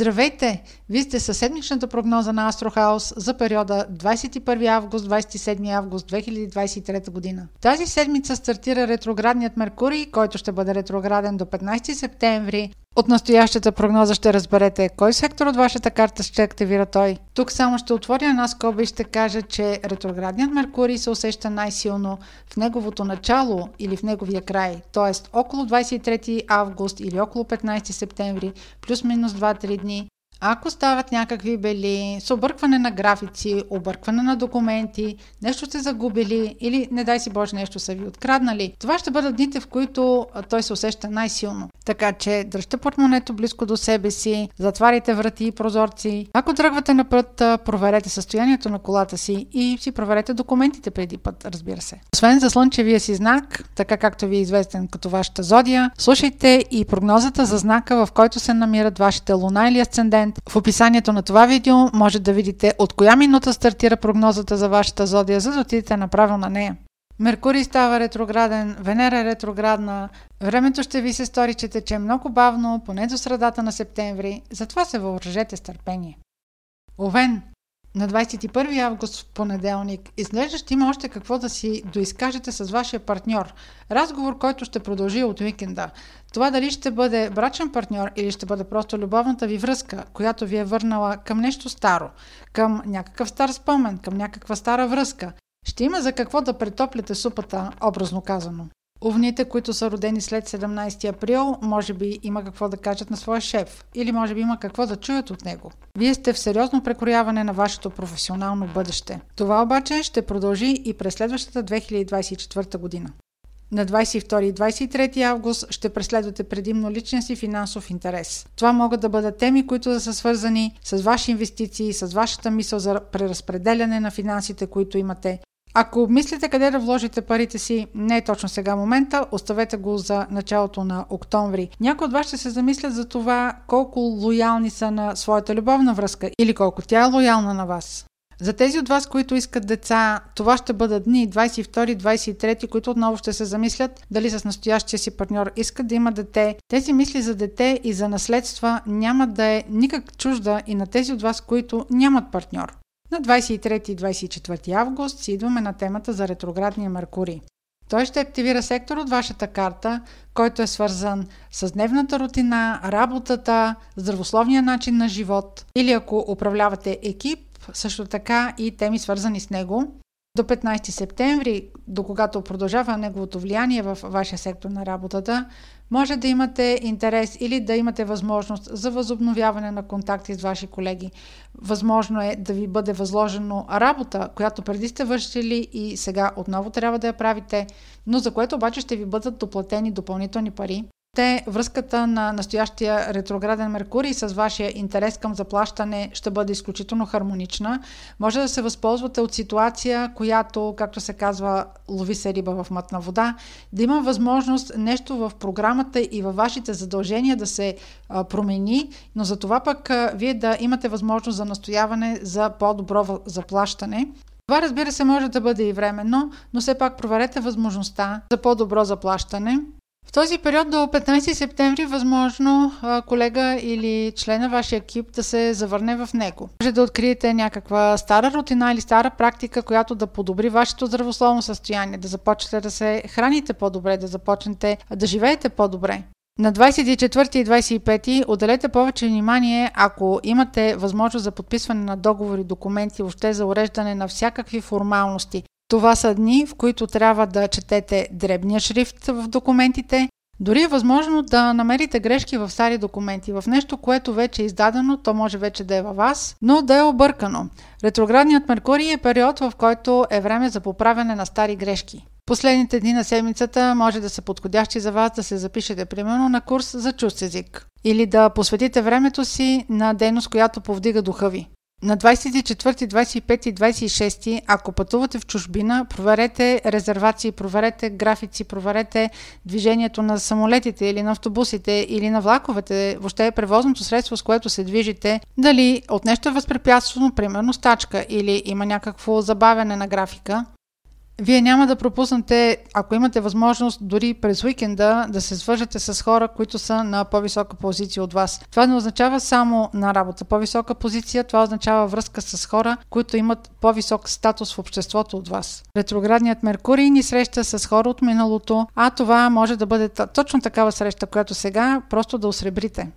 Здравейте! Вие сте със седмичната прогноза на Астрохаус за периода 21 август-27 август 2023 година. Тази седмица стартира ретроградният Меркурий, който ще бъде ретрограден до 15 септември. От настоящата прогноза ще разберете кой сектор от вашата карта ще активира той. Тук само ще отворя една скоба и ще кажа, че ретроградният Меркурий се усеща най-силно в неговото начало или в неговия край, т.е. около 23 август или около 15 септември, плюс-минус 2-3 дни, ако стават някакви бели, с объркване на графици, объркване на документи, нещо сте загубили или, не дай си Боже, нещо са ви откраднали, това ще бъдат дните, в които той се усеща най-силно. Така че дръжте портмонето близко до себе си, затваряйте врати и прозорци. Ако тръгвате на път, проверете състоянието на колата си и си проверете документите преди път, разбира се. Освен за слънчевия си знак, така както ви е известен като вашата зодия, слушайте и прогнозата за знака, в който се намират вашите луна или асцендент момент. В описанието на това видео може да видите от коя минута стартира прогнозата за вашата зодия, за да отидете направо на нея. Меркурий става ретрограден, Венера е ретроградна, времето ще ви се стори, че тече много бавно, поне до средата на септември, затова се въоръжете с търпение. Овен на 21 август в понеделник изглежда ще има още какво да си доизкажете с вашия партньор. Разговор, който ще продължи от уикенда. Това дали ще бъде брачен партньор или ще бъде просто любовната ви връзка, която ви е върнала към нещо старо, към някакъв стар спомен, към някаква стара връзка. Ще има за какво да претопляте супата, образно казано. Овните, които са родени след 17 април, може би има какво да кажат на своя шеф или може би има какво да чуят от него. Вие сте в сериозно прекрояване на вашето професионално бъдеще. Това обаче ще продължи и през следващата 2024 година. На 22 и 23 август ще преследвате предимно личен си финансов интерес. Това могат да бъдат теми, които да са свързани с ваши инвестиции, с вашата мисъл за преразпределяне на финансите, които имате, ако обмислите къде да вложите парите си, не е точно сега момента, оставете го за началото на октомври. Някои от вас ще се замислят за това колко лоялни са на своята любовна връзка или колко тя е лоялна на вас. За тези от вас, които искат деца, това ще бъдат дни 22-23, които отново ще се замислят дали с настоящия си партньор искат да има дете. Тези мисли за дете и за наследства няма да е никак чужда и на тези от вас, които нямат партньор. На 23 и 24 август си идваме на темата за ретроградния Меркурий. Той ще активира сектор от вашата карта, който е свързан с дневната рутина, работата, здравословния начин на живот или ако управлявате екип, също така и теми свързани с него. До 15 септември, до когато продължава неговото влияние в вашия сектор на работата, може да имате интерес или да имате възможност за възобновяване на контакти с ваши колеги. Възможно е да ви бъде възложено работа, която преди сте вършили и сега отново трябва да я правите, но за което обаче ще ви бъдат доплатени допълнителни пари те връзката на настоящия ретрограден Меркурий с вашия интерес към заплащане ще бъде изключително хармонична. Може да се възползвате от ситуация, която, както се казва, лови се риба в мътна вода, да има възможност нещо в програмата и във вашите задължения да се промени, но за това пък вие да имате възможност за настояване за по-добро заплащане. Това разбира се може да бъде и временно, но все пак проверете възможността за по-добро заплащане. В този период до 15 септември възможно колега или член на вашия екип да се завърне в него. Може да откриете някаква стара рутина или стара практика, която да подобри вашето здравословно състояние, да започнете да се храните по-добре, да започнете да живеете по-добре. На 24 и 25 отделете повече внимание, ако имате възможност за подписване на договори, документи, въобще за уреждане на всякакви формалности. Това са дни, в които трябва да четете дребния шрифт в документите. Дори е възможно да намерите грешки в стари документи, в нещо, което вече е издадено, то може вече да е във вас, но да е объркано. Ретроградният Меркурий е период, в който е време за поправяне на стари грешки. Последните дни на седмицата може да са подходящи за вас да се запишете примерно на курс за чуст език или да посветите времето си на дейност, която повдига духа ви. На 24, 25 и 26, ако пътувате в чужбина, проверете резервации, проверете графици, проверете движението на самолетите или на автобусите или на влаковете, въобще е превозното средство, с което се движите, дали от нещо е възпрепятствано, примерно стачка или има някакво забавяне на графика. Вие няма да пропуснете, ако имате възможност, дори през уикенда да се свържете с хора, които са на по-висока позиция от вас. Това не означава само на работа. По-висока позиция, това означава връзка с хора, които имат по-висок статус в обществото от вас. Ретроградният Меркурий ни среща с хора от миналото, а това може да бъде точно такава среща, която сега просто да осребрите.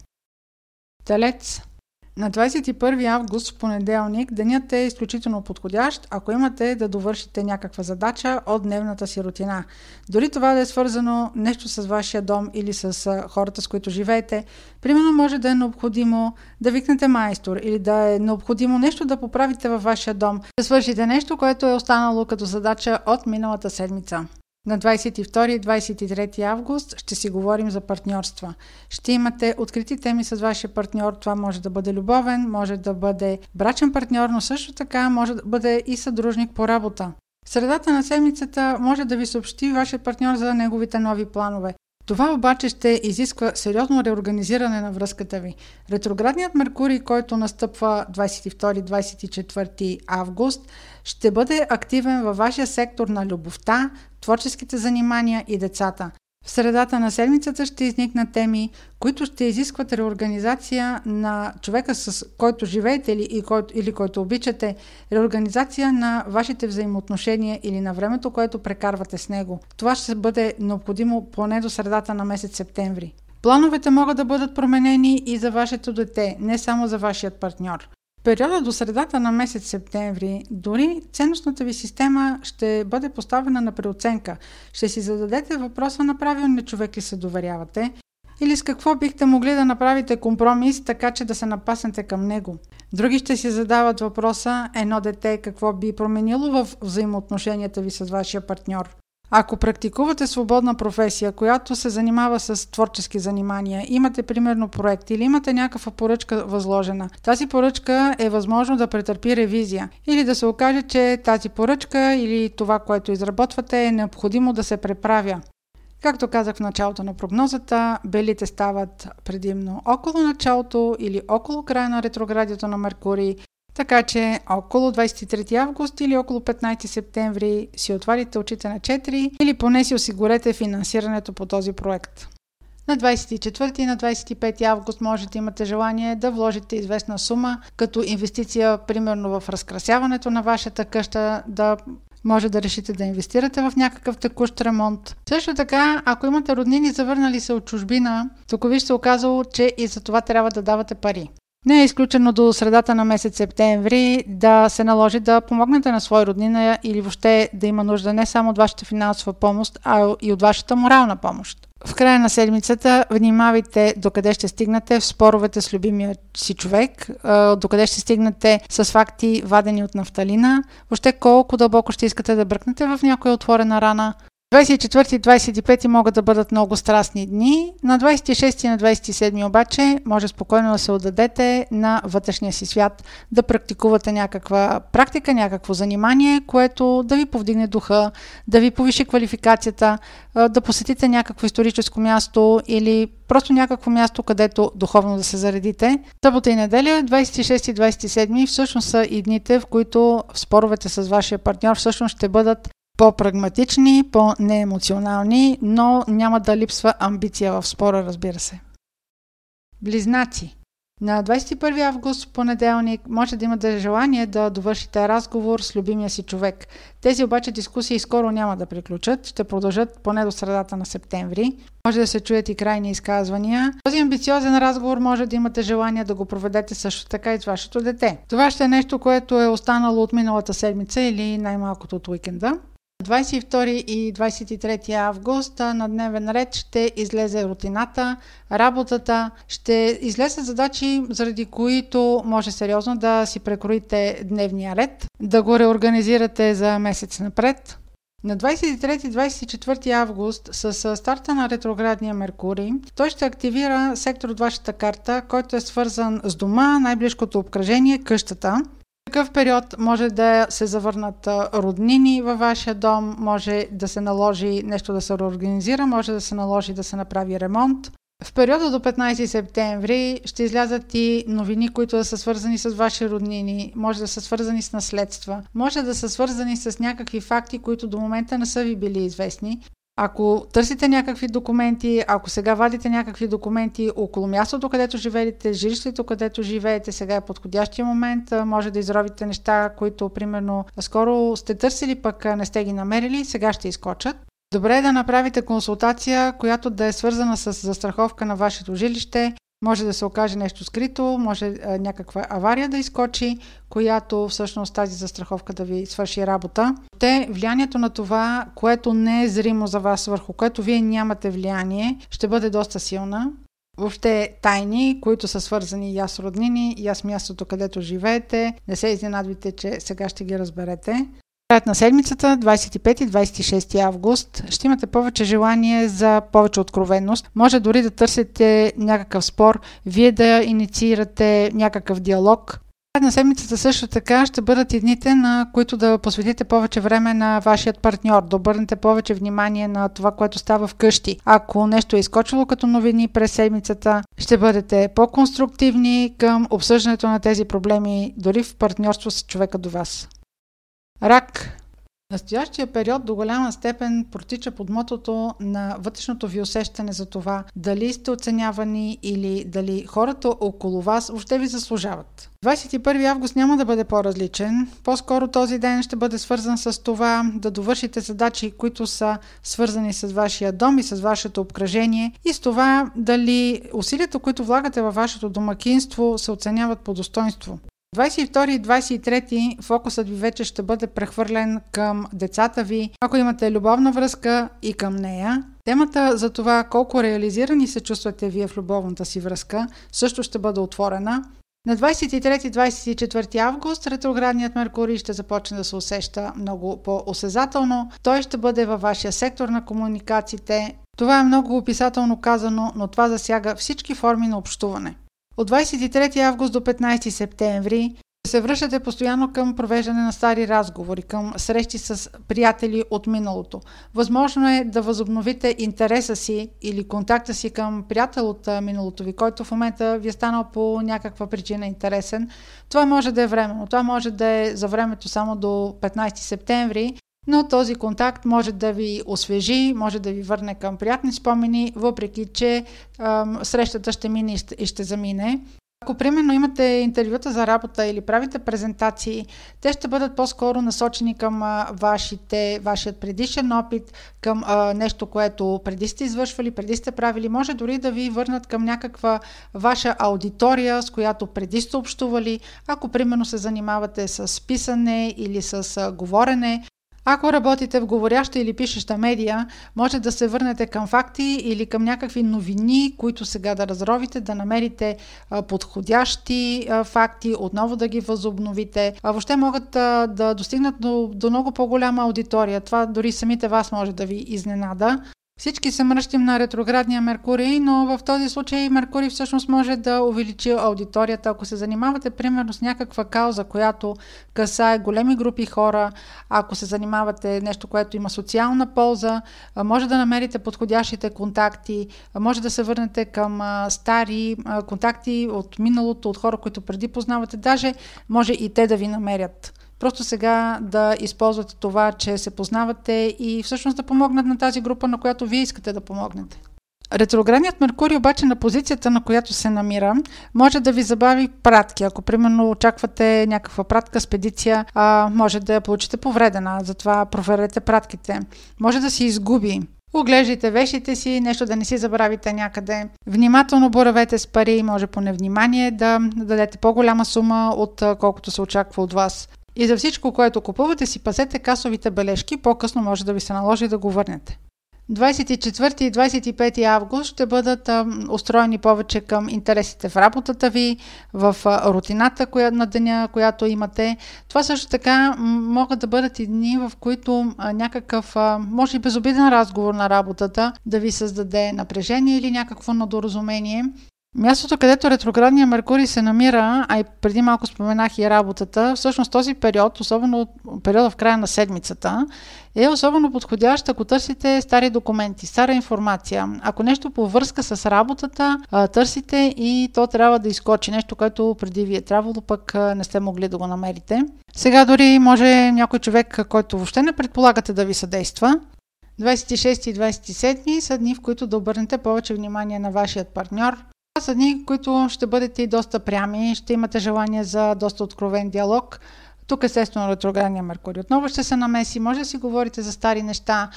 Телец на 21 август в понеделник денят е изключително подходящ, ако имате да довършите някаква задача от дневната си рутина. Дори това да е свързано нещо с вашия дом или с хората, с които живеете, примерно може да е необходимо да викнете майстор или да е необходимо нещо да поправите във вашия дом, да свършите нещо, което е останало като задача от миналата седмица. На 22 и 23 август ще си говорим за партньорства. Ще имате открити теми с вашия партньор. Това може да бъде любовен, може да бъде брачен партньор, но също така може да бъде и съдружник по работа. В средата на седмицата може да ви съобщи вашия партньор за неговите нови планове. Това обаче ще изисква сериозно реорганизиране на връзката ви. Ретроградният Меркурий, който настъпва 22-24 август, ще бъде активен във вашия сектор на любовта, творческите занимания и децата. В средата на седмицата ще изникнат теми, които ще изискват реорганизация на човека, с който живеете или, който, или който обичате, реорганизация на вашите взаимоотношения или на времето, което прекарвате с него. Това ще бъде необходимо поне до средата на месец септември. Плановете могат да бъдат променени и за вашето дете, не само за вашият партньор периода до средата на месец септември, дори ценностната ви система ще бъде поставена на преоценка. Ще си зададете въпроса на правилния човек ли се доверявате или с какво бихте могли да направите компромис, така че да се напаснете към него. Други ще си задават въпроса едно дете какво би променило в взаимоотношенията ви с вашия партньор. Ако практикувате свободна професия, която се занимава с творчески занимания, имате примерно проект или имате някаква поръчка възложена, тази поръчка е възможно да претърпи ревизия или да се окаже, че тази поръчка или това, което изработвате е необходимо да се преправя. Както казах в началото на прогнозата, белите стават предимно около началото или около края на ретроградието на Меркурий, така че около 23 август или около 15 септември си отварите очите на 4 или поне си осигурете финансирането по този проект. На 24 и на 25 август можете да имате желание да вложите известна сума като инвестиция, примерно в разкрасяването на вашата къща, да може да решите да инвестирате в някакъв текущ ремонт. Също така, ако имате роднини завърнали се от чужбина, тук ви се оказало, че и за това трябва да давате пари. Не е изключено до средата на месец септември да се наложи да помогнете на свой роднина или въобще да има нужда не само от вашата финансова помощ, а и от вашата морална помощ. В края на седмицата внимавайте докъде ще стигнете в споровете с любимия си човек, докъде ще стигнете с факти вадени от нафталина, въобще колко дълбоко ще искате да бръкнете в някоя отворена рана, 24 и 25 могат да бъдат много страстни дни. На 26 и на 27 обаче може спокойно да се отдадете на вътрешния си свят, да практикувате някаква практика, някакво занимание, което да ви повдигне духа, да ви повиши квалификацията, да посетите някакво историческо място или просто някакво място, където духовно да се заредите. Събота и неделя, 26 и 27 всъщност са и дните, в които споровете с вашия партньор всъщност ще бъдат по-прагматични, по-неемоционални, но няма да липсва амбиция в спора, разбира се. Близнаци. На 21 август, понеделник, може да имате желание да довършите разговор с любимия си човек. Тези обаче дискусии скоро няма да приключат, ще продължат поне до средата на септември. Може да се чуят и крайни изказвания. Този амбициозен разговор може да имате желание да го проведете също така и с вашето дете. Това ще е нещо, което е останало от миналата седмица или най-малкото от уикенда. 22 и 23 август на дневен ред ще излезе рутината, работата, ще излезат задачи, заради които може сериозно да си прекроите дневния ред, да го реорганизирате за месец напред. На 23-24 август с старта на ретроградния Меркурий, той ще активира сектор от вашата карта, който е свързан с дома, най-близкото обкръжение, къщата такъв период може да се завърнат роднини във вашия дом, може да се наложи нещо да се реорганизира, може да се наложи да се направи ремонт. В периода до 15 септември ще излязат и новини, които да са свързани с ваши роднини, може да са свързани с наследства, може да са свързани с някакви факти, които до момента не са ви били известни. Ако търсите някакви документи, ако сега вадите някакви документи около мястото, където живеете, жилището, където живеете, сега е подходящия момент, може да изровите неща, които примерно скоро сте търсили, пък не сте ги намерили, сега ще изкочат. Добре е да направите консултация, която да е свързана с застраховка на вашето жилище. Може да се окаже нещо скрито, може а, някаква авария да изкочи, която всъщност тази застраховка да ви свърши работа. Те влиянието на това, което не е зримо за вас, върху което вие нямате влияние, ще бъде доста силна. Въобще тайни, които са свързани и аз роднини, и аз мястото, където живеете. Не се изненадвайте, че сега ще ги разберете краят на седмицата, 25-26 август, ще имате повече желание за повече откровенност. Може дори да търсите някакъв спор, вие да инициирате някакъв диалог. На седмицата също така ще бъдат и дните, на които да посветите повече време на вашият партньор, да обърнете повече внимание на това, което става вкъщи. Ако нещо е изкочило като новини през седмицата, ще бъдете по-конструктивни към обсъждането на тези проблеми, дори в партньорство с човека до вас. Рак. Настоящия период до голяма степен протича под мотото на вътрешното ви усещане за това дали сте оценявани или дали хората около вас въобще ви заслужават. 21 август няма да бъде по-различен. По-скоро този ден ще бъде свързан с това да довършите задачи, които са свързани с вашия дом и с вашето обкръжение и с това дали усилията, които влагате във вашето домакинство, се оценяват по достоинство. 22 и 23 фокусът ви вече ще бъде прехвърлен към децата ви, ако имате любовна връзка и към нея. Темата за това колко реализирани се чувствате вие в любовната си връзка също ще бъде отворена. На 23-24 август ретроградният Меркурий ще започне да се усеща много по-осезателно. Той ще бъде във вашия сектор на комуникациите. Това е много описателно казано, но това засяга всички форми на общуване. От 23 август до 15 септември се връщате постоянно към провеждане на стари разговори, към срещи с приятели от миналото. Възможно е да възобновите интереса си или контакта си към приятел от миналото ви, който в момента ви е станал по някаква причина интересен. Това може да е временно, това може да е за времето само до 15 септември, но този контакт може да ви освежи, може да ви върне към приятни спомени, въпреки че ам, срещата ще мине и ще, замине. Ако примерно имате интервюта за работа или правите презентации, те ще бъдат по-скоро насочени към а, вашите, вашият предишен опит, към а, нещо, което преди сте извършвали, преди сте правили. Може дори да ви върнат към някаква ваша аудитория, с която преди сте общували. Ако примерно се занимавате с писане или с а, говорене, ако работите в говоряща или пишеща медия, може да се върнете към факти или към някакви новини, които сега да разровите, да намерите подходящи факти, отново да ги възобновите. А въобще могат да достигнат до, до много по-голяма аудитория. Това дори самите вас може да ви изненада. Всички се мръщим на ретроградния Меркурий, но в този случай Меркурий всъщност може да увеличи аудиторията. Ако се занимавате примерно с някаква кауза, която касае големи групи хора, ако се занимавате нещо, което има социална полза, може да намерите подходящите контакти, може да се върнете към стари контакти от миналото, от хора, които преди познавате, даже може и те да ви намерят. Просто сега да използвате това, че се познавате и всъщност да помогнат на тази група, на която вие искате да помогнете. Ретроградният Меркурий обаче на позицията, на която се намира, може да ви забави пратки. Ако примерно очаквате някаква пратка, спедиция, а, може да я получите повредена, затова проверете пратките. Може да се изгуби. Оглеждайте вещите си, нещо да не си забравите някъде. Внимателно боравете с пари, може по невнимание да дадете по-голяма сума от колкото се очаква от вас. И за всичко, което купувате, си пасете касовите бележки, по-късно може да ви се наложи да го върнете. 24 и 25 август ще бъдат а, устроени повече към интересите в работата ви, в а, рутината коя, на деня, която имате. Това също така могат да бъдат и дни, в които а, някакъв, а, може и безобиден разговор на работата да ви създаде напрежение или някакво недоразумение Мястото, където ретроградния Меркурий се намира, а и преди малко споменах и работата, всъщност този период, особено периода в края на седмицата, е особено подходящ, ако търсите стари документи, стара информация. Ако нещо по връзка с работата, търсите и то трябва да изкочи. Нещо, което преди ви е трябвало, пък не сте могли да го намерите. Сега дори може някой човек, който въобще не предполагате да ви съдейства, 26 и 27 са дни, в които да обърнете повече внимание на вашият партньор, са дни, които ще бъдете и доста прями, ще имате желание за доста откровен диалог. Тук естествено ретроградния Меркурий отново ще се намеси, може да си говорите за стари неща.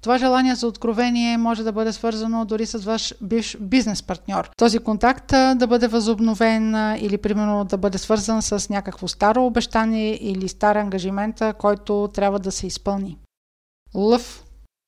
Това желание за откровение може да бъде свързано дори с ваш бивш бизнес партньор. Този контакт да бъде възобновен или примерно да бъде свързан с някакво старо обещание или стар ангажимент, който трябва да се изпълни. Лъв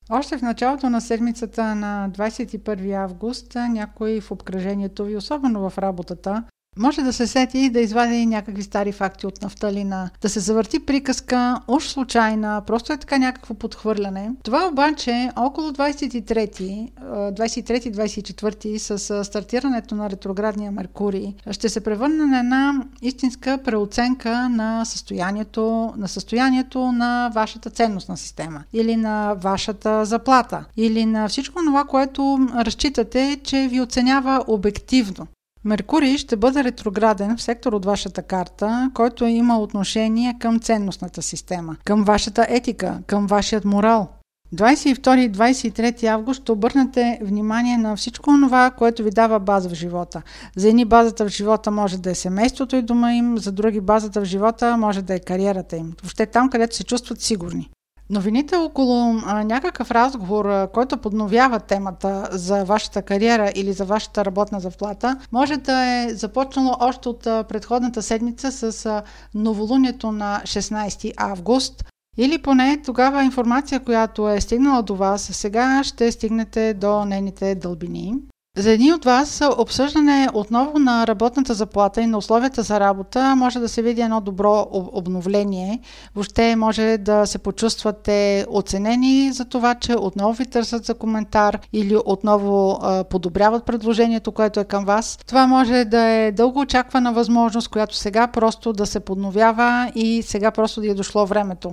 още в началото на седмицата на 21 август някой в обкръжението ви, особено в работата, може да се сети и да извади някакви стари факти от нафталина, да се завърти приказка, уж случайна, просто е така някакво подхвърляне. Това обаче около 23 23-24 с стартирането на ретроградния Меркурий ще се превърне на една истинска преоценка на състоянието, на състоянието на вашата ценностна система или на вашата заплата или на всичко това, което разчитате, че ви оценява обективно. Меркурий ще бъде ретрограден в сектор от вашата карта, който има отношение към ценностната система, към вашата етика, към вашият морал. 22 и 23 август ще обърнете внимание на всичко това, което ви дава база в живота. За едни базата в живота може да е семейството и дома им, за други базата в живота може да е кариерата им. Въобще там, където се чувстват сигурни. Новините около а, някакъв разговор, а, който подновява темата за вашата кариера или за вашата работна заплата, може да е започнало още от а, предходната седмица с а, новолунието на 16 август. Или поне тогава информация, която е стигнала до вас, сега ще стигнете до нейните дълбини. За един от вас обсъждане отново на работната заплата и на условията за работа може да се види едно добро обновление. Въобще може да се почувствате оценени за това, че отново ви търсят за коментар или отново подобряват предложението, което е към вас. Това може да е дълго очаквана възможност, която сега просто да се подновява и сега просто да е дошло времето.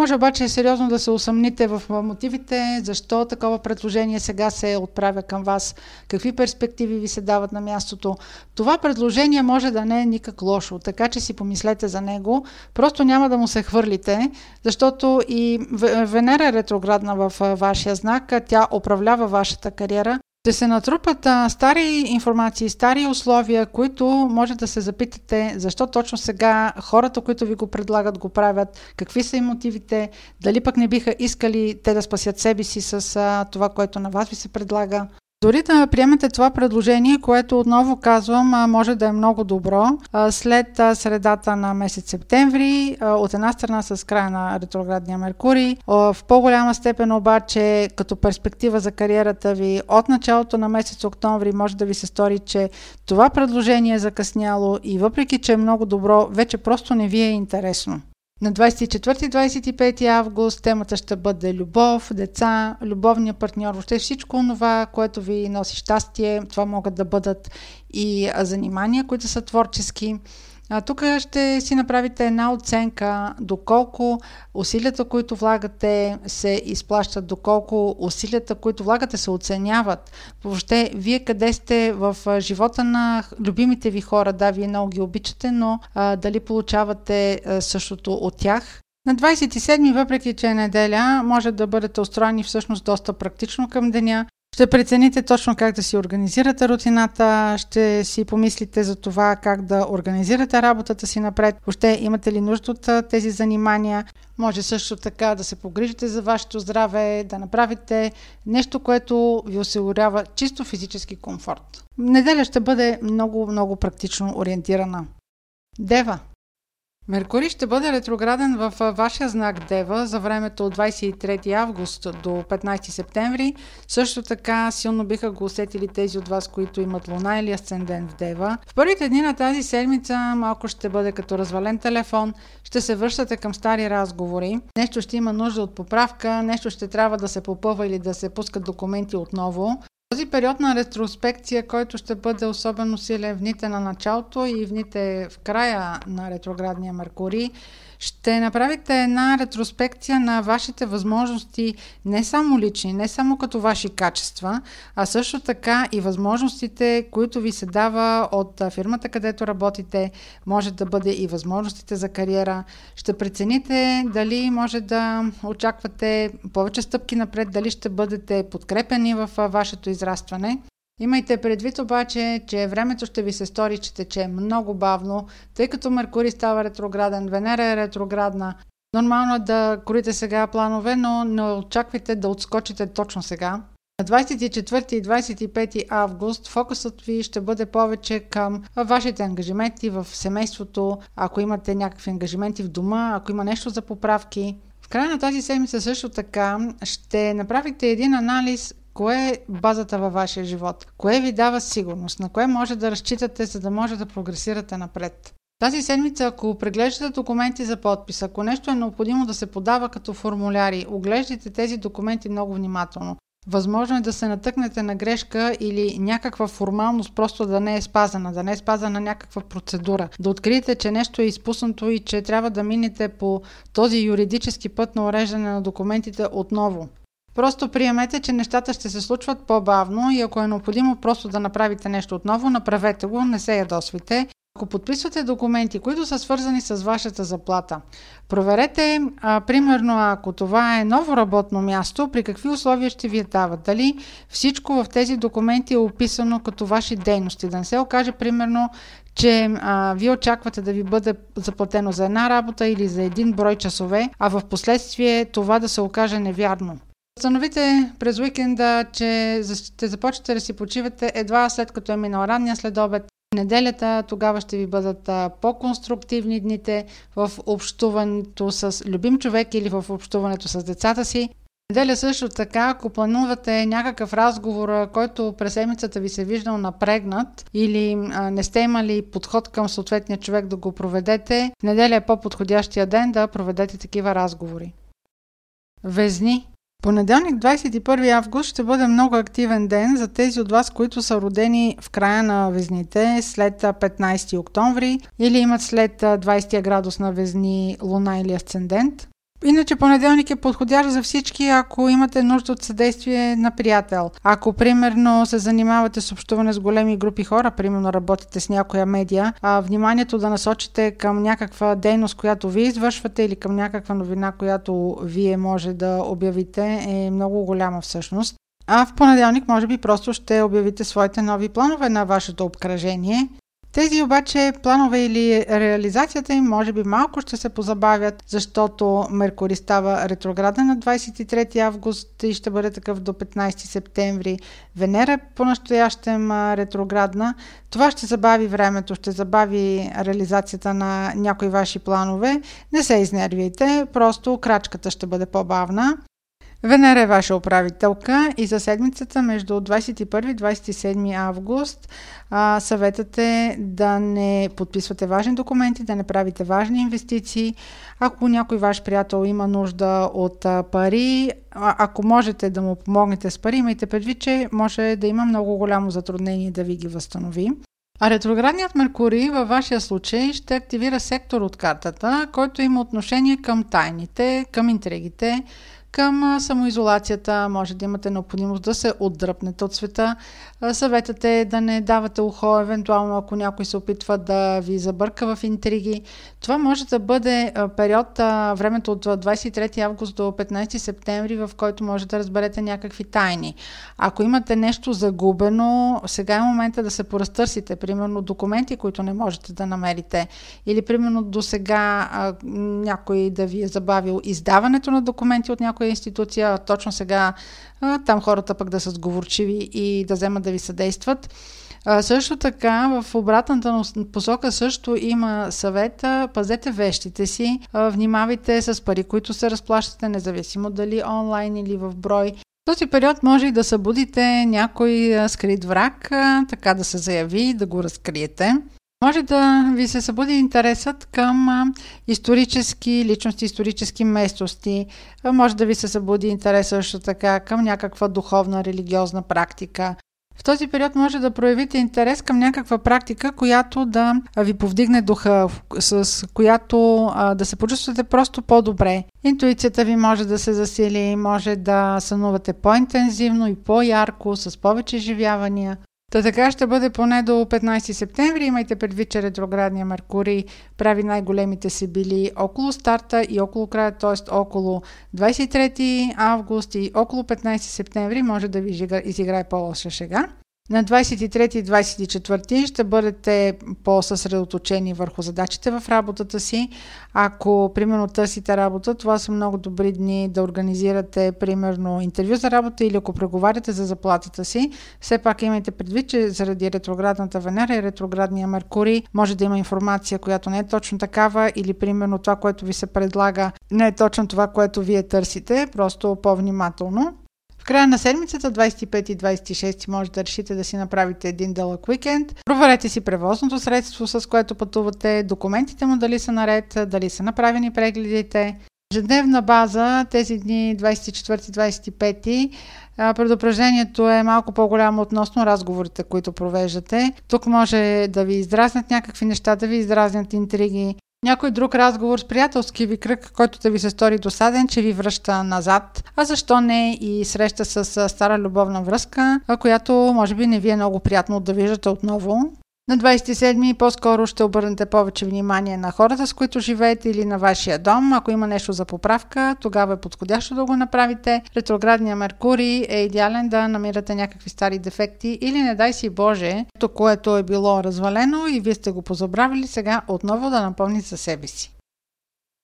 Може обаче сериозно да се усъмните в мотивите, защо такова предложение сега се отправя към вас, какви перспективи ви се дават на мястото. Това предложение може да не е никак лошо, така че си помислете за него. Просто няма да му се хвърлите, защото и Венера е ретроградна в вашия знак, тя управлява вашата кариера ще се натрупат а, стари информации, стари условия, които може да се запитате защо точно сега хората, които ви го предлагат, го правят, какви са и мотивите, дали пък не биха искали те да спасят себе си с а, това, което на вас ви се предлага. Дори да приемете това предложение, което отново казвам, може да е много добро, след средата на месец септември, от една страна с края на ретроградния Меркурий, в по-голяма степен обаче като перспектива за кариерата ви от началото на месец октомври може да ви се стори, че това предложение е закъсняло и въпреки, че е много добро, вече просто не ви е интересно. На 24-25 август темата ще бъде любов, деца, любовния партньор, въобще всичко това, което ви носи щастие. Това могат да бъдат и занимания, които са творчески. А, тук ще си направите една оценка доколко усилията, които влагате, се изплащат, доколко усилията, които влагате, се оценяват. Въобще, вие къде сте в живота на любимите ви хора, да, вие много ги обичате, но а, дали получавате същото от тях. На 27, въпреки че е неделя, може да бъдете устроени всъщност доста практично към деня. Ще прецените точно как да си организирате рутината, ще си помислите за това как да организирате работата си напред. Въобще имате ли нужда от тези занимания? Може също така да се погрижите за вашето здраве, да направите нещо, което ви осигурява чисто физически комфорт. Неделя ще бъде много, много практично ориентирана. Дева – Меркурий ще бъде ретрограден в вашия знак Дева за времето от 23 август до 15 септември. Също така силно биха го усетили тези от вас, които имат луна или асцендент в Дева. В първите дни на тази седмица малко ще бъде като развален телефон, ще се връщате към стари разговори, нещо ще има нужда от поправка, нещо ще трябва да се попъва или да се пускат документи отново. Този период на ретроспекция, който ще бъде особено силен в дните на началото и в дните в края на ретроградния Меркурий, ще направите една ретроспекция на вашите възможности, не само лични, не само като ваши качества, а също така и възможностите, които ви се дава от фирмата, където работите, може да бъде и възможностите за кариера. Ще прецените дали може да очаквате повече стъпки напред, дали ще бъдете подкрепени в вашето израстване. Имайте предвид обаче, че времето ще ви се стори, че тече много бавно, тъй като Меркурий става ретрограден, Венера е ретроградна. Нормално е да корите сега планове, но не очаквайте да отскочите точно сега. На 24 и 25 август фокусът ви ще бъде повече към вашите ангажименти в семейството, ако имате някакви ангажименти в дома, ако има нещо за поправки. В края на тази седмица също така ще направите един анализ Кое е базата във вашия живот? Кое ви дава сигурност? На кое може да разчитате, за да може да прогресирате напред? Тази седмица, ако преглеждате документи за подпис, ако нещо е необходимо да се подава като формуляри, оглеждайте тези документи много внимателно. Възможно е да се натъкнете на грешка или някаква формалност просто да не е спазана, да не е спазана някаква процедура, да откриете, че нещо е изпуснато и че трябва да минете по този юридически път на уреждане на документите отново. Просто приемете, че нещата ще се случват по-бавно и ако е необходимо просто да направите нещо отново, направете го, не се ядосвайте. Ако подписвате документи, които са свързани с вашата заплата, проверете, а, примерно, ако това е ново работно място, при какви условия ще ви я дават. Дали всичко в тези документи е описано като ваши дейности. Да не се окаже, примерно, че а, вие очаквате да ви бъде заплатено за една работа или за един брой часове, а в последствие това да се окаже невярно. Установите през уикенда, че ще започнете да си почивате едва след като е минал ранния следобед. Неделята тогава ще ви бъдат по-конструктивни дните в общуването с любим човек или в общуването с децата си. Неделя също така, ако планувате някакъв разговор, който през седмицата ви се виждал напрегнат или не сте имали подход към съответния човек да го проведете, неделя е по-подходящия ден да проведете такива разговори. Везни Понеделник, 21 август, ще бъде много активен ден за тези от вас, които са родени в края на везните след 15 октомври или имат след 20 градус на везни луна или асцендент. Иначе понеделник е подходящ за всички, ако имате нужда от съдействие на приятел. Ако, примерно, се занимавате с общуване с големи групи хора, примерно работите с някоя медия, а вниманието да насочите към някаква дейност, която вие извършвате или към някаква новина, която вие може да обявите, е много голяма всъщност. А в понеделник може би просто ще обявите своите нови планове на вашето обкръжение тези обаче планове или реализацията им може би малко ще се позабавят, защото Меркурий става ретрограден на 23 август и ще бъде такъв до 15 септември. Венера е по-настоящем ретроградна. Това ще забави времето, ще забави реализацията на някои ваши планове. Не се изнервяйте, просто крачката ще бъде по-бавна. Венера е ваша управителка и за седмицата между 21 и 27 август а, съветът е да не подписвате важни документи, да не правите важни инвестиции. Ако някой ваш приятел има нужда от а, пари, а, ако можете да му помогнете с пари, имайте предвид, че може да има много голямо затруднение да ви ги възстанови. А ретроградният Меркурий във вашия случай ще активира сектор от картата, който има отношение към тайните, към интригите, към самоизолацията, може да имате необходимост да се отдръпнете от света. Съветът е да не давате ухо, евентуално ако някой се опитва да ви забърка в интриги. Това може да бъде период, времето от 23 август до 15 септември, в който може да разберете някакви тайни. Ако имате нещо загубено, сега е момента да се поразтърсите, примерно документи, които не можете да намерите, или примерно до сега някой да ви е забавил издаването на документи от някой някоя институция, точно сега там хората пък да са сговорчиви и да вземат да ви съдействат. А, също така, в обратната посока също има съвета, пазете вещите си, а, внимавайте с пари, които се разплащате, независимо дали онлайн или в брой. В този период може и да събудите някой скрит враг, а, така да се заяви, да го разкриете. Може да ви се събуди интересът към исторически личности, исторически местности. Може да ви се събуди интерес също така към някаква духовна, религиозна практика. В този период може да проявите интерес към някаква практика, която да ви повдигне духа, с която да се почувствате просто по-добре. Интуицията ви може да се засили, може да сънувате по-интензивно и по-ярко, с повече изживявания. Та така ще бъде поне до 15 септември. Имайте предвид, че ретроградния Меркурий прави най-големите си били около старта и около края, т.е. около 23 август и около 15 септември може да ви изиграе по-лоша шега. На 23 и 24 ще бъдете по-съсредоточени върху задачите в работата си. Ако, примерно, търсите работа, това са много добри дни да организирате, примерно, интервю за работа или ако преговаряте за заплатата си. Все пак имайте предвид, че заради ретроградната Венера и ретроградния Меркурий може да има информация, която не е точно такава или, примерно, това, което ви се предлага, не е точно това, което вие търсите, просто по-внимателно. В края на седмицата, 25 и 26, може да решите да си направите един дълъг уикенд. Проверете си превозното средство, с което пътувате, документите му дали са наред, дали са направени прегледите. Ежедневна база, тези дни 24-25, предупреждението е малко по-голямо относно разговорите, които провеждате. Тук може да ви издразнят някакви неща, да ви издразнят интриги, някой друг разговор с приятелски ви кръг, който да ви се стори досаден, че ви връща назад, а защо не и среща с стара любовна връзка, която може би не ви е много приятно да виждате отново. На 27 по-скоро ще обърнете повече внимание на хората, с които живеете или на вашия дом. Ако има нещо за поправка, тогава е подходящо да го направите. Ретроградния Меркурий е идеален да намирате някакви стари дефекти или не дай си Боже, то което е било развалено и вие сте го позабравили, сега отново да напомните за себе си.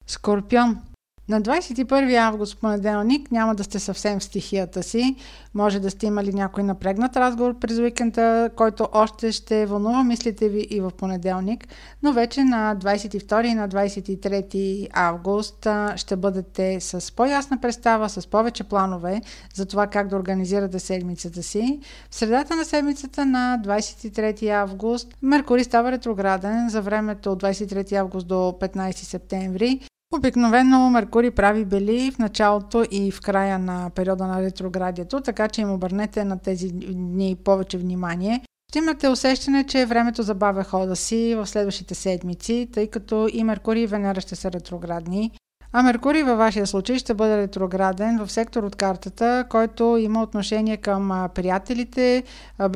Скорпион на 21 август, понеделник, няма да сте съвсем в стихията си. Може да сте имали някой напрегнат разговор през уикенда, който още ще вълнува мислите ви и в понеделник, но вече на 22 и на 23 август ще бъдете с по-ясна представа, с повече планове за това как да организирате седмицата си. В средата на седмицата на 23 август Меркурий става ретрограден за времето от 23 август до 15 септември Обикновено Меркурий прави бели в началото и в края на периода на ретроградието, така че им обърнете на тези дни повече внимание. Ще имате усещане, че времето забавя хода си в следващите седмици, тъй като и Меркурий и Венера ще са ретроградни. А Меркурий във вашия случай ще бъде ретрограден в сектор от картата, който има отношение към приятелите,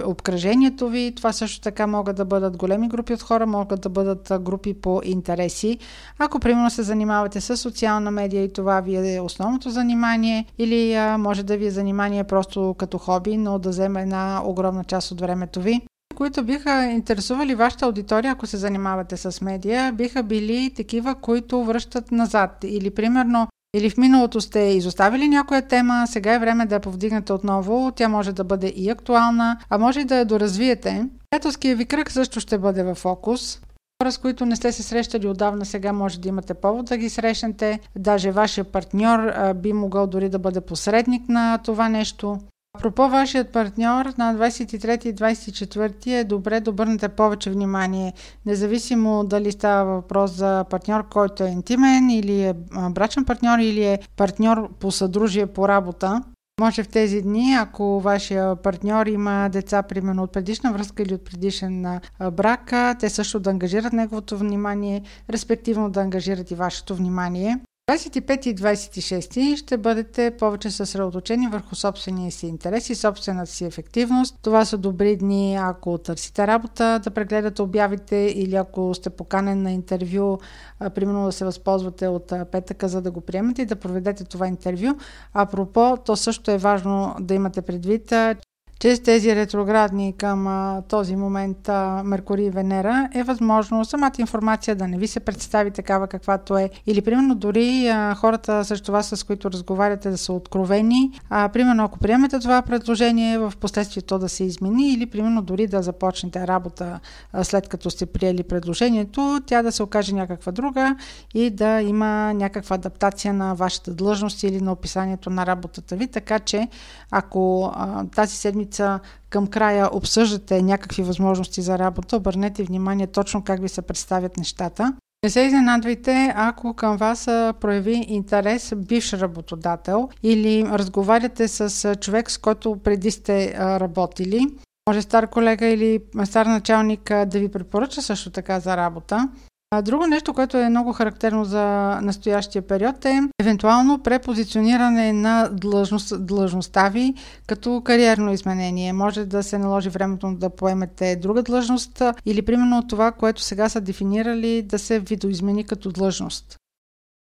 обкръжението ви. Това също така могат да бъдат големи групи от хора, могат да бъдат групи по интереси. Ако примерно се занимавате с социална медия и това ви е основното занимание, или може да ви е занимание просто като хоби, но да вземе една огромна част от времето ви които биха интересували вашата аудитория, ако се занимавате с медия, биха били такива, които връщат назад. Или примерно или в миналото сте изоставили някоя тема, сега е време да я повдигнете отново, тя може да бъде и актуална, а може и да я доразвиете. Приятелския ви кръг също ще бъде в фокус. Хора, с които не сте се срещали отдавна, сега може да имате повод да ги срещнете. Даже вашия партньор би могъл дори да бъде посредник на това нещо. Пропо вашият партньор на 23 и 24 е добре да обърнете повече внимание, независимо дали става въпрос за партньор, който е интимен или е брачен партньор или е партньор по съдружие по работа. Може в тези дни, ако вашия партньор има деца, примерно от предишна връзка или от предишен брак, те също да ангажират неговото внимание, респективно да ангажират и вашето внимание. 25 и 26 ще бъдете повече съсредоточени върху собствения си интерес и собствената си ефективност. Това са добри дни, ако търсите работа, да прегледате обявите или ако сте поканен на интервю, примерно да се възползвате от петъка, за да го приемете и да проведете това интервю. Апропо, то също е важно да имате предвид, чрез тези ретроградни към а, този момент а, Меркурий и Венера е възможно самата информация да не ви се представи такава каквато е. Или примерно дори а, хората срещу вас, с които разговаряте, да са откровени. А, примерно ако приемете това предложение, в последствие то да се измени или примерно дори да започнете работа а, след като сте приели предложението, тя да се окаже някаква друга и да има някаква адаптация на вашата длъжност или на описанието на работата ви. Така че ако а, тази седмица седмица към края обсъждате някакви възможности за работа, обърнете внимание точно как ви се представят нещата. Не се изненадвайте, ако към вас прояви интерес бивш работодател или разговаряте с човек, с който преди сте работили. Може стар колега или стар началник да ви препоръча също така за работа. Друго нещо, което е много характерно за настоящия период е евентуално препозициониране на длъжност, длъжността ви като кариерно изменение. Може да се наложи времето да поемете друга длъжност или примерно това, което сега са дефинирали да се видоизмени като длъжност.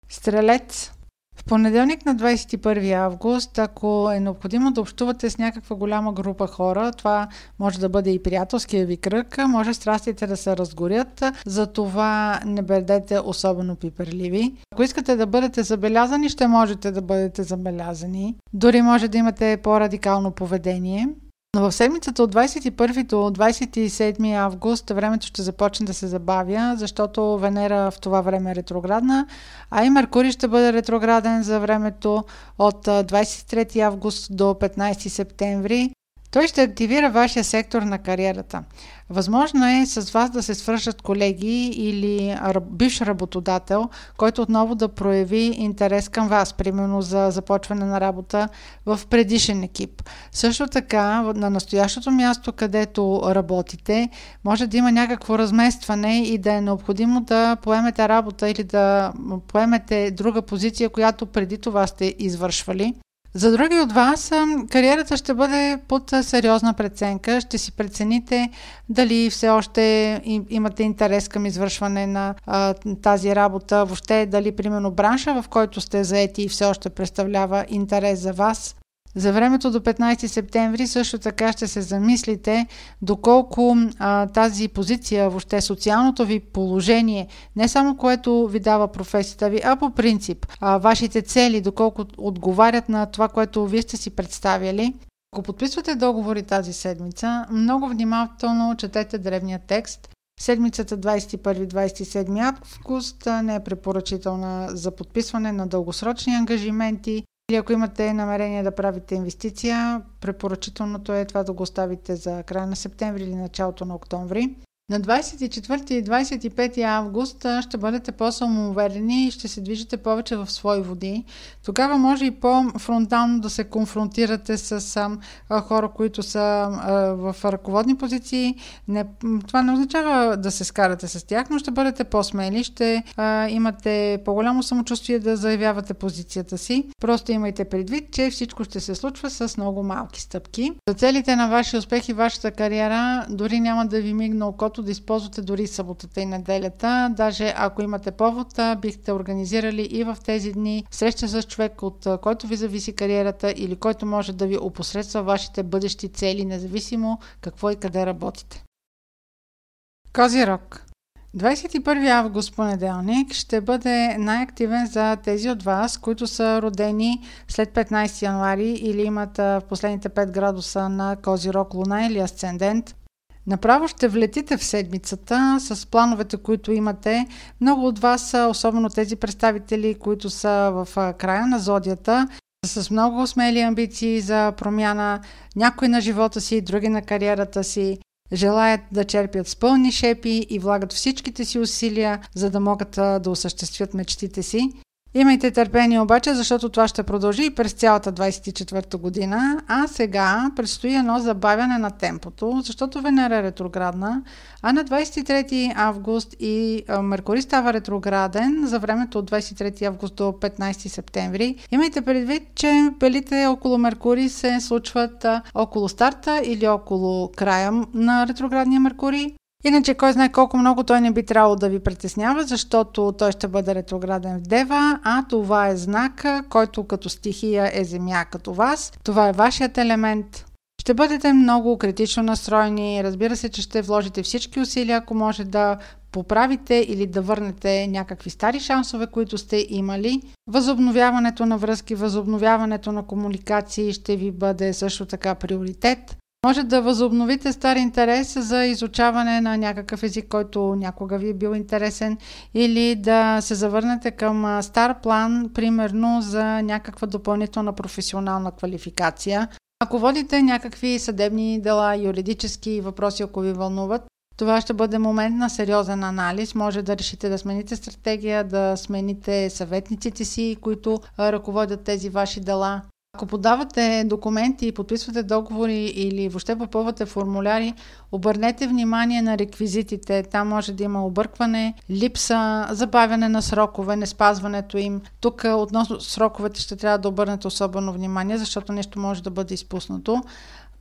Стрелец в понеделник на 21 август, ако е необходимо да общувате с някаква голяма група хора, това може да бъде и приятелския ви кръг, може страстите да се разгорят, затова не бъдете особено пиперливи. Ако искате да бъдете забелязани, ще можете да бъдете забелязани. Дори може да имате по-радикално поведение. В седмицата от 21 до 27 август времето ще започне да се забавя, защото Венера в това време е ретроградна, а и Меркурий ще бъде ретрограден за времето от 23 август до 15 септември. Той ще активира вашия сектор на кариерата. Възможно е с вас да се свършат колеги или бивш работодател, който отново да прояви интерес към вас, примерно за започване на работа в предишен екип. Също така, на настоящото място, където работите, може да има някакво разместване и да е необходимо да поемете работа или да поемете друга позиция, която преди това сте извършвали. За други от вас кариерата ще бъде под сериозна преценка. Ще си прецените дали все още имате интерес към извършване на а, тази работа, въобще дали примерно бранша, в който сте заети все още представлява интерес за вас. За времето до 15 септември също така ще се замислите доколко а, тази позиция, въобще социалното ви положение, не само което ви дава професията ви, а по принцип а, вашите цели, доколко отговарят на това, което вие сте си представили. Ако подписвате договори тази седмица, много внимателно четете древния текст. Седмицата 21-27 август не е препоръчителна за подписване на дългосрочни ангажименти или ако имате намерение да правите инвестиция, препоръчителното е това да го оставите за края на септември или началото на октомври. На 24 и 25 август ще бъдете по-самоуверени и ще се движите повече в свои води. Тогава може и по-фронтално да се конфронтирате с а, хора, които са а, в ръководни позиции. Не, това не означава да се скарате с тях, но ще бъдете по-смели, ще а, имате по-голямо самочувствие да заявявате позицията си. Просто имайте предвид, че всичко ще се случва с много малки стъпки. За целите на вашия успех и вашата кариера дори няма да ви мигна окото защото да използвате дори съботата и неделята. Даже ако имате повод, бихте организирали и в тези дни среща с човек, от който ви зависи кариерата или който може да ви опосредства вашите бъдещи цели, независимо какво и къде работите. Козирог 21 август понеделник ще бъде най-активен за тези от вас, които са родени след 15 януари или имат в последните 5 градуса на Козирог Луна или Асцендент. Направо ще влетите в седмицата с плановете, които имате. Много от вас, особено тези представители, които са в края на зодията, с много смели амбиции за промяна, някои на живота си, други на кариерата си, желаят да черпят с пълни шепи и влагат всичките си усилия, за да могат да осъществят мечтите си. Имайте търпение обаче, защото това ще продължи и през цялата 24 година, а сега предстои едно забавяне на темпото, защото Венера е ретроградна, а на 23 август и Меркурий става ретрограден за времето от 23 август до 15 септември. Имайте предвид, че белите около Меркурий се случват около старта или около края на ретроградния Меркурий. Иначе, кой знае колко много той не би трябвало да ви притеснява, защото той ще бъде ретрограден в Дева, а това е знак, който като стихия е Земя като вас. Това е вашият елемент. Ще бъдете много критично настроени. Разбира се, че ще вложите всички усилия, ако може да поправите или да върнете някакви стари шансове, които сте имали. Възобновяването на връзки, възобновяването на комуникации ще ви бъде също така приоритет. Може да възобновите стар интерес за изучаване на някакъв език, който някога ви е бил интересен, или да се завърнете към стар план, примерно за някаква допълнителна професионална квалификация. Ако водите някакви съдебни дела, юридически въпроси, ако ви вълнуват, това ще бъде момент на сериозен анализ. Може да решите да смените стратегия, да смените съветниците си, които ръководят тези ваши дела. Ако подавате документи и подписвате договори или въобще попълвате формуляри, обърнете внимание на реквизитите. Там може да има объркване, липса, забавяне на срокове, не спазването им. Тук относно сроковете ще трябва да обърнете особено внимание, защото нещо може да бъде изпуснато.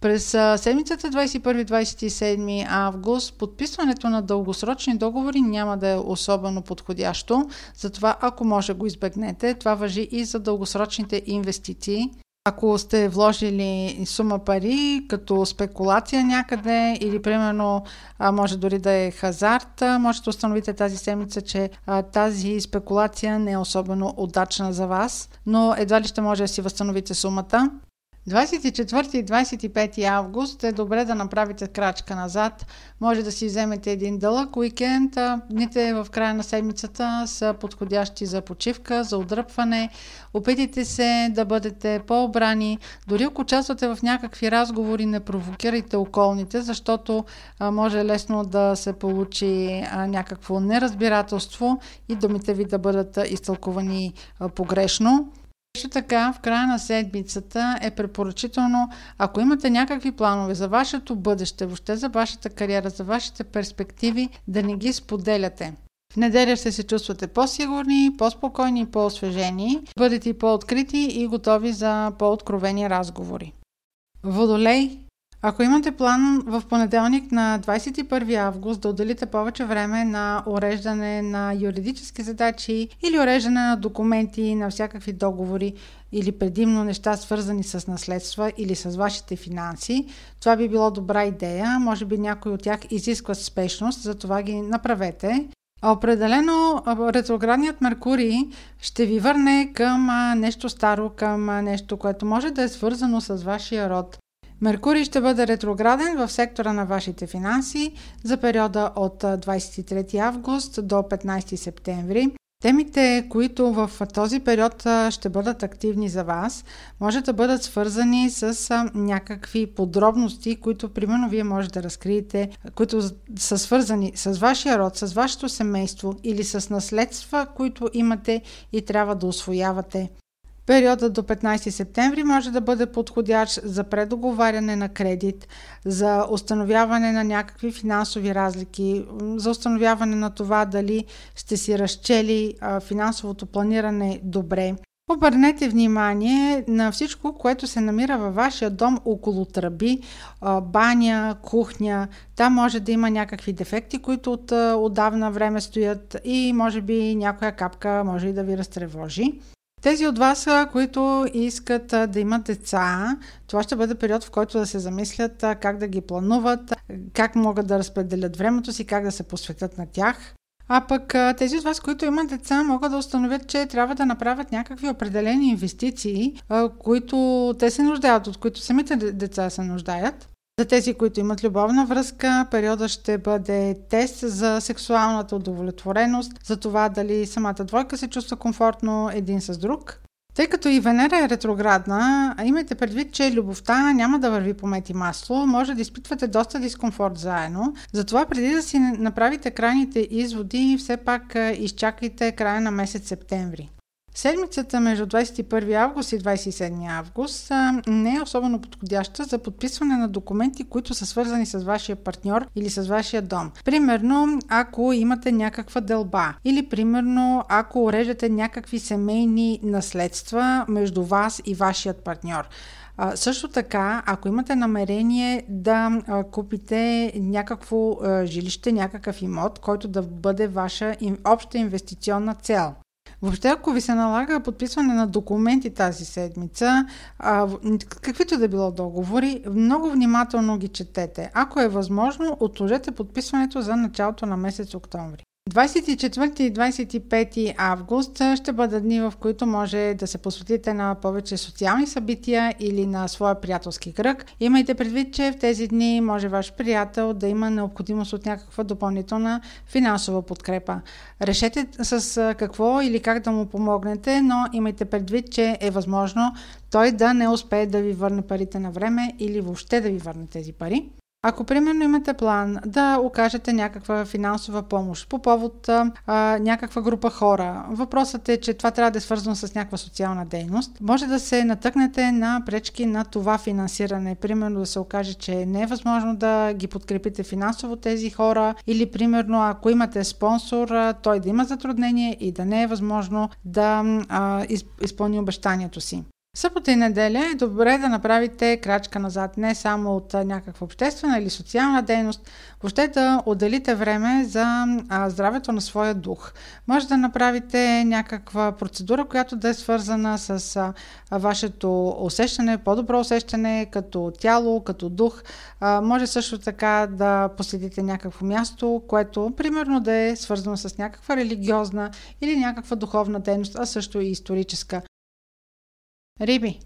През седмицата 21-27 август подписването на дългосрочни договори няма да е особено подходящо, затова ако може го избегнете, това въжи и за дългосрочните инвестиции. Ако сте вложили сума пари като спекулация някъде или примерно може дори да е хазарт, може да установите тази седмица, че тази спекулация не е особено удачна за вас, но едва ли ще може да си възстановите сумата. 24 и 25 август е добре да направите крачка назад. Може да си вземете един дълъг уикенд. Дните в края на седмицата са подходящи за почивка, за отдръпване. Опитайте се да бъдете по-обрани. Дори ако участвате в някакви разговори, не провокирайте околните, защото може лесно да се получи някакво неразбирателство и думите ви да бъдат изтълкувани погрешно. Също така, в края на седмицата е препоръчително, ако имате някакви планове за вашето бъдеще, въобще за вашата кариера, за вашите перспективи, да не ги споделяте. В неделя ще се чувствате по-сигурни, по-спокойни, по-освежени, бъдете по-открити и готови за по-откровени разговори. Водолей ако имате план в понеделник на 21 август да отделите повече време на уреждане на юридически задачи или уреждане на документи, на всякакви договори или предимно неща свързани с наследства или с вашите финанси, това би било добра идея. Може би някои от тях изискват спешност, затова ги направете. Определено ретроградният Меркурий ще ви върне към нещо старо, към нещо, което може да е свързано с вашия род. Меркурий ще бъде ретрограден в сектора на вашите финанси за периода от 23 август до 15 септември. Темите, които в този период ще бъдат активни за вас, може да бъдат свързани с някакви подробности, които примерно вие може да разкриете, които са свързани с вашия род, с вашето семейство или с наследства, които имате и трябва да освоявате. Периодът до 15 септември може да бъде подходящ за предоговаряне на кредит, за установяване на някакви финансови разлики, за установяване на това дали сте си разчели финансовото планиране добре. Обърнете внимание на всичко, което се намира във вашия дом около тръби, баня, кухня. Там може да има някакви дефекти, които от отдавна време стоят и може би някоя капка може и да ви разтревожи. Тези от вас, които искат да имат деца, това ще бъде период, в който да се замислят как да ги плануват, как могат да разпределят времето си, как да се посветят на тях. А пък тези от вас, които имат деца, могат да установят, че трябва да направят някакви определени инвестиции, които те се нуждаят, от които самите деца се нуждаят. За тези, които имат любовна връзка, периода ще бъде тест за сексуалната удовлетвореност, за това дали самата двойка се чувства комфортно един с друг. Тъй като и Венера е ретроградна, имайте предвид, че любовта няма да върви по мет и масло, може да изпитвате доста дискомфорт заедно. Затова преди да си направите крайните изводи, все пак изчакайте края на месец септември. Седмицата между 21 август и 27 август не е особено подходяща за подписване на документи, които са свързани с вашия партньор или с вашия дом. Примерно, ако имате някаква дълба или примерно, ако уреждате някакви семейни наследства между вас и вашият партньор. Също така, ако имате намерение да купите някакво жилище, някакъв имот, който да бъде ваша обща инвестиционна цел. Въобще, ако ви се налага подписване на документи тази седмица, а, каквито да било договори, много внимателно ги четете. Ако е възможно, отложете подписването за началото на месец октомври. 24 и 25 август ще бъдат дни, в които може да се посветите на повече социални събития или на своя приятелски кръг. Имайте предвид, че в тези дни може ваш приятел да има необходимост от някаква допълнителна финансова подкрепа. Решете с какво или как да му помогнете, но имайте предвид, че е възможно той да не успее да ви върне парите на време или въобще да ви върне тези пари. Ако примерно имате план да окажете някаква финансова помощ по повод а, някаква група хора, въпросът е, че това трябва да е свързано с някаква социална дейност, може да се натъкнете на пречки на това финансиране. Примерно да се окаже, че не е възможно да ги подкрепите финансово тези хора или примерно ако имате спонсор, той да има затруднение и да не е възможно да а, изпълни обещанието си. Събота и неделя е добре да направите крачка назад, не само от някаква обществена или социална дейност, въобще да отделите време за здравето на своя дух. Може да направите някаква процедура, която да е свързана с вашето усещане, по-добро усещане като тяло, като дух. Може също така да посетите някакво място, което примерно да е свързано с някаква религиозна или някаква духовна дейност, а също и историческа. Риби.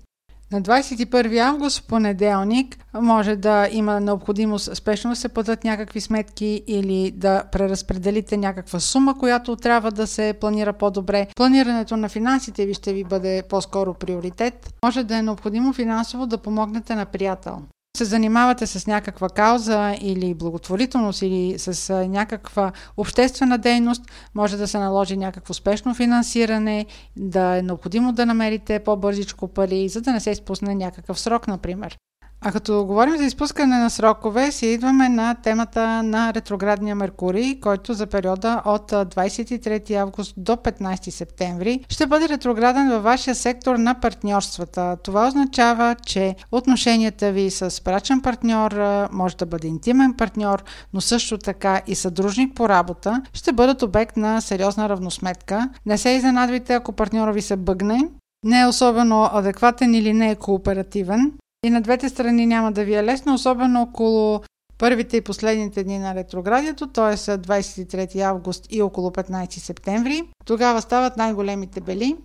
На 21 август, понеделник, може да има необходимост спешно да се платят някакви сметки или да преразпределите някаква сума, която трябва да се планира по-добре. Планирането на финансите ви ще ви бъде по-скоро приоритет. Може да е необходимо финансово да помогнете на приятел се занимавате с някаква кауза или благотворителност или с някаква обществена дейност, може да се наложи някакво спешно финансиране, да е необходимо да намерите по-бързичко пари, за да не се изпусне някакъв срок, например. А като говорим за изпускане на срокове, си идваме на темата на ретроградния Меркурий, който за периода от 23 август до 15 септември ще бъде ретрограден във вашия сектор на партньорствата. Това означава, че отношенията ви с брачен партньор може да бъде интимен партньор, но също така и съдружник по работа ще бъдат обект на сериозна равносметка. Не се изненадвайте, ако партньора ви се бъгне, не е особено адекватен или не е кооперативен. И на двете страни няма да ви е лесно, особено около първите и последните дни на ретроградието, т.е. 23 август и около 15 септември. Тогава стават най-големите бели.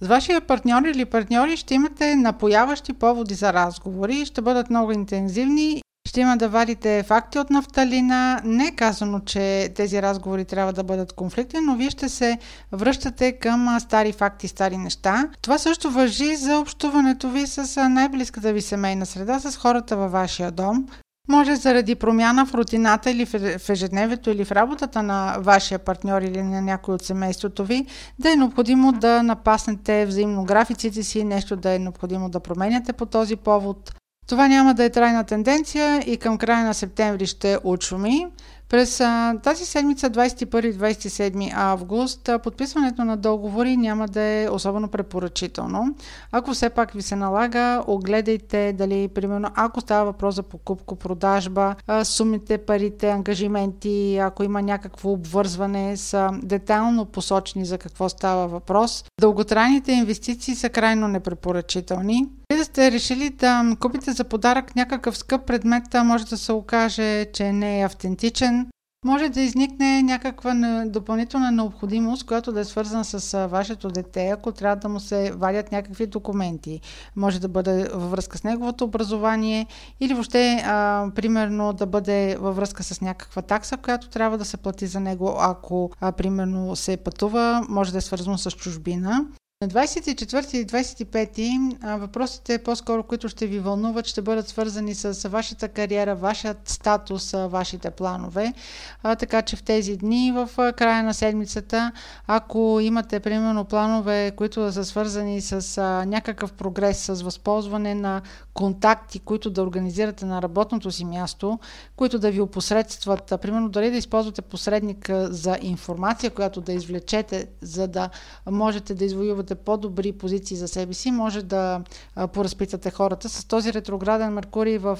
С вашия партньор или партньори ще имате напояващи поводи за разговори, ще бъдат много интензивни ще има да вадите факти от нафталина. Не е казано, че тези разговори трябва да бъдат конфликтни, но вие ще се връщате към стари факти, стари неща. Това също въжи за общуването ви с най-близката ви семейна среда, с хората във вашия дом. Може заради промяна в рутината или в ежедневието или в работата на вашия партньор или на някой от семейството ви, да е необходимо да напаснете взаимно графиците си, нещо да е необходимо да променяте по този повод. Това няма да е трайна тенденция и към края на септември ще учуми. През а, тази седмица, 21-27 август, подписването на договори няма да е особено препоръчително. Ако все пак ви се налага, огледайте дали, примерно, ако става въпрос за покупко, продажба, а, сумите, парите, ангажименти, ако има някакво обвързване, са детайлно посочени за какво става въпрос. Дълготрайните инвестиции са крайно непрепоръчителни. Вие да сте решили да купите за подарък някакъв скъп предмет, може да се окаже, че не е автентичен. Може да изникне някаква допълнителна необходимост, която да е свързана с вашето дете, ако трябва да му се вадят някакви документи. Може да бъде във връзка с неговото образование или въобще, а, примерно, да бъде във връзка с някаква такса, която трябва да се плати за него, ако, а, примерно, се пътува. Може да е свързано с чужбина. На 24 и 25 въпросите по-скоро, които ще ви вълнуват, ще бъдат свързани с вашата кариера, вашият статус, вашите планове. Така че в тези дни, в края на седмицата, ако имате примерно планове, които са свързани с някакъв прогрес, с възползване на контакти, които да организирате на работното си място, които да ви опосредстват, примерно дали да използвате посредник за информация, която да извлечете, за да можете да извоювате имате по-добри позиции за себе си, може да поразпитате хората. С този ретрограден Меркурий в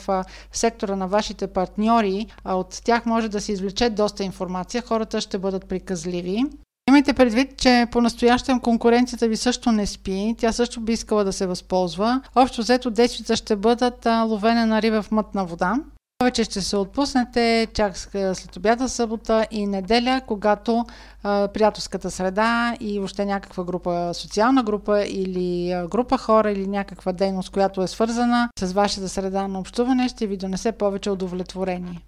сектора на вашите партньори, от тях може да се извлече доста информация. Хората ще бъдат приказливи. Имайте предвид, че по-настоящем конкуренцията ви също не спи, тя също би искала да се възползва. Общо взето действията ще бъдат ловене на риба в мътна вода. Повече ще се отпуснете чак след обяда събота и неделя, когато а, приятелската среда и още някаква група, социална група или група хора или някаква дейност, която е свързана с вашата среда на общуване, ще ви донесе повече удовлетворение.